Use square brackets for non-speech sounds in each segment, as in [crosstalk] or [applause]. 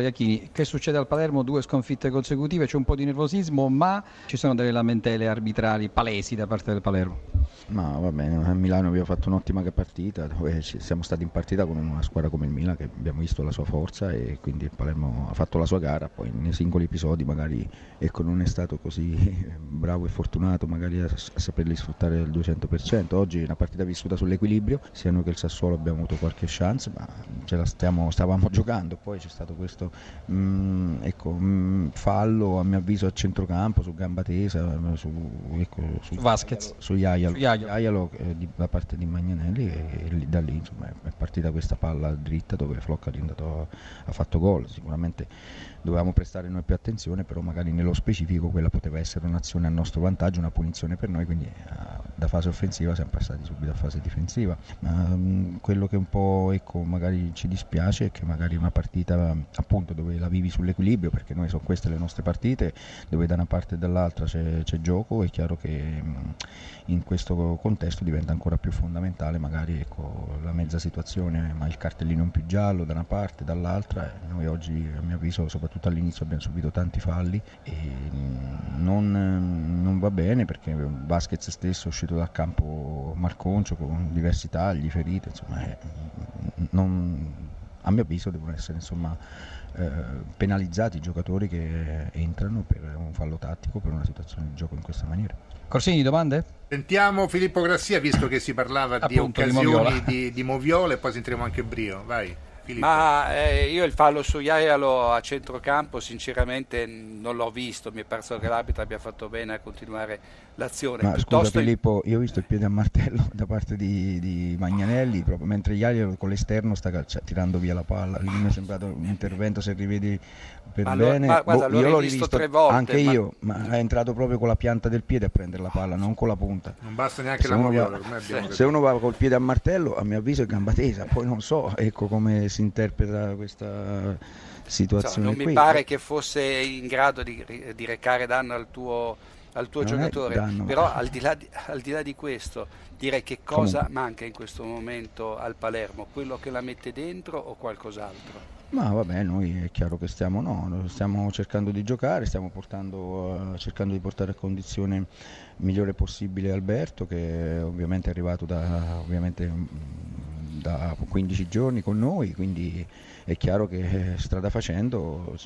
Iachini, che succede al Palermo? Due sconfitte consecutive, c'è un po' di nervosismo, ma ci sono delle lamentele arbitrali palesi da parte del Palermo. Ma va bene, a Milano abbiamo fatto un'ottima partita, dove siamo stati in partita con una squadra come il Milan che abbiamo visto la sua forza e quindi il Palermo ha fatto la sua gara, poi nei singoli episodi magari ecco, non è stato così [laughs] bravo e fortunato magari a, a saperli sfruttare al 200%. Oggi è una partita vissuta sull'equilibrio, sia noi che il Sassuolo abbiamo avuto qualche chance, ma ce la stiamo, stavamo giocando, poi c'è stato questo mm, ecco, mm, fallo a mio avviso a centrocampo su gamba tesa, su, ecco, su, su Vasquez, su Iaialo. Aialo eh, da parte di Magnanelli e, e da lì insomma, è partita questa palla dritta dove Flocca andato, ha fatto gol. Sicuramente dovevamo prestare noi più attenzione, però magari nello specifico quella poteva essere un'azione a nostro vantaggio, una punizione per noi, quindi uh, da fase offensiva siamo passati subito a fase difensiva. Um, quello che un po' ecco, magari ci dispiace è che magari una partita appunto dove la vivi sull'equilibrio, perché noi sono queste le nostre partite, dove da una parte e dall'altra c'è, c'è gioco, è chiaro che um, in questo contesto diventa ancora più fondamentale magari ecco, la mezza situazione, ma il cartellino in più giallo da una parte, dall'altra. Noi oggi a mio avviso soprattutto all'inizio abbiamo subito tanti falli e mm, non, non va bene perché Vasquez stesso è uscito dal campo marconcio con diversi tagli, ferite, insomma, è, non, a mio avviso devono essere insomma, eh, penalizzati i giocatori che entrano per un fallo tattico, per una situazione di gioco in questa maniera. Corsini, domande? Sentiamo Filippo Grassia, visto che si parlava Appunto, di occasioni di, di, di Moviola e poi sentiremo anche Brio. Vai. Filippo. Ma eh, io il fallo su Iaialo a centrocampo sinceramente non l'ho visto, mi è parso che l'arbitro abbia fatto bene a continuare l'azione. Ma Piuttosto scusa Filippo, io ho visto il piede a martello [laughs] da parte di, di Magnanelli, proprio mentre Iaialo con l'esterno sta calcia, tirando via la palla, lì mi è sembrato un intervento se rivedi per ma bene. Lo, ma, guarda, boh, io l'ho rivisto tre volte. Anche ma... io, ma è entrato proprio con la pianta del piede a prendere la palla, non con la punta. Non basta neanche se la moviola. Va, se uno va col piede a martello, a mio avviso è gamba tesa, poi non so ecco, come si interpreta questa situazione. non qui. mi pare che fosse in grado di, di recare danno al tuo, al tuo giocatore, danno, però al, di di, al, di là di, questo direi che cosa Comunque. manca in questo momento al Palermo, quello che la mette dentro o qualcos'altro? Ma vabbè, noi è chiaro che stiamo, no, stiamo cercando di giocare, stiamo portando, uh, cercando di portare a condizione migliore possibile Alberto che ovviamente è arrivato da, ovviamente, da 15 giorni con noi, quindi è chiaro che eh, strada facendo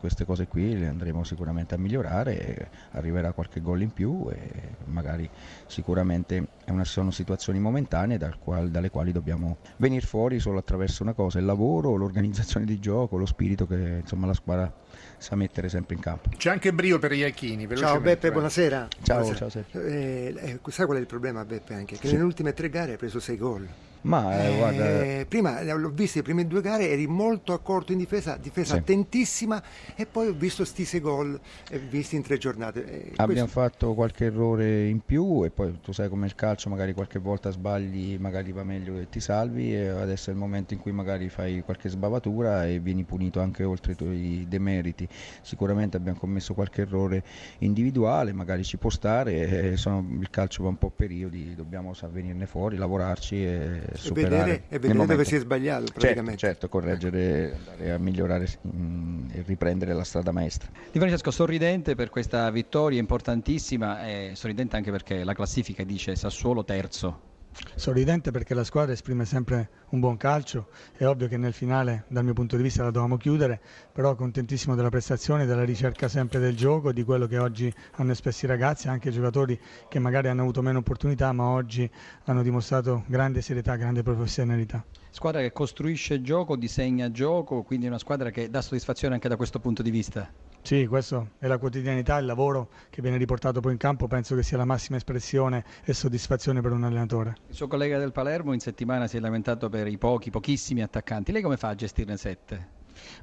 queste cose qui le andremo sicuramente a migliorare, arriverà qualche gol in più e magari sicuramente una, sono situazioni momentanee dal qual, dalle quali dobbiamo venire fuori solo attraverso una cosa, il lavoro, l'organizzazione di gioco, lo spirito che insomma, la squadra sa mettere sempre in campo. C'è anche Brio per gli Iachini. Ciao Beppe, buonasera. Ciao, buonasera. ciao eh, eh, sai qual è il problema Beppe anche? Che sì. nelle ultime tre gare hai preso sei gol. Ma eh, guarda... Eh, prima eh, l'ho visto le prime due gare, eri molto accorto in difesa, difesa sì. attentissima e poi ho visto sti sei gol eh, visti in tre giornate. Eh, Abbiamo questo... fatto qualche errore in più e poi tu sai come il calcio, magari qualche volta sbagli, magari va meglio che ti salvi e adesso è il momento in cui magari fai qualche sbavatura e vieni punito anche oltre i tuoi demeriti. Sicuramente abbiamo commesso qualche errore individuale, magari ci può stare, sono, il calcio va un po' a periodi, dobbiamo venirne fuori, lavorarci e e vedere, e vedere dove si è sbagliato certo, praticamente. Certo, certo correggere, andare a migliorare mh, mm, e riprendere la strada maestra. Di Francesco, sorridente per questa vittoria importantissima e sorridente anche perché la classifica dice Sassuolo terzo sorridente perché la squadra esprime sempre un buon calcio, è ovvio che nel finale dal mio punto di vista la dovevamo chiudere, però contentissimo della prestazione, della ricerca sempre del gioco, di quello che oggi hanno espresso i ragazzi, anche i giocatori che magari hanno avuto meno opportunità ma oggi hanno dimostrato grande serietà, grande professionalità. Squadra che costruisce gioco, disegna gioco, quindi una squadra che dà soddisfazione anche da questo punto di vista. Sì, questo è la quotidianità, il lavoro che viene riportato poi in campo, penso che sia la massima espressione e soddisfazione per un allenatore. Il suo collega del Palermo in settimana si è lamentato per i pochi, pochissimi attaccanti. Lei come fa a gestirne sette?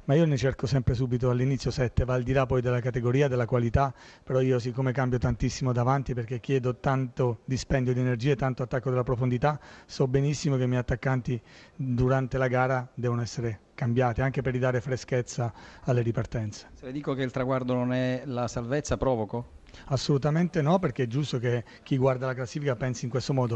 ma io ne cerco sempre subito all'inizio 7, va al di là poi della categoria, della qualità, però io siccome cambio tantissimo davanti perché chiedo tanto dispendio di energie, tanto attacco della profondità, so benissimo che i miei attaccanti durante la gara devono essere cambiati anche per ridare freschezza alle ripartenze. Se le dico che il traguardo non è la salvezza, provoco? Assolutamente no, perché è giusto che chi guarda la classifica pensi in questo modo,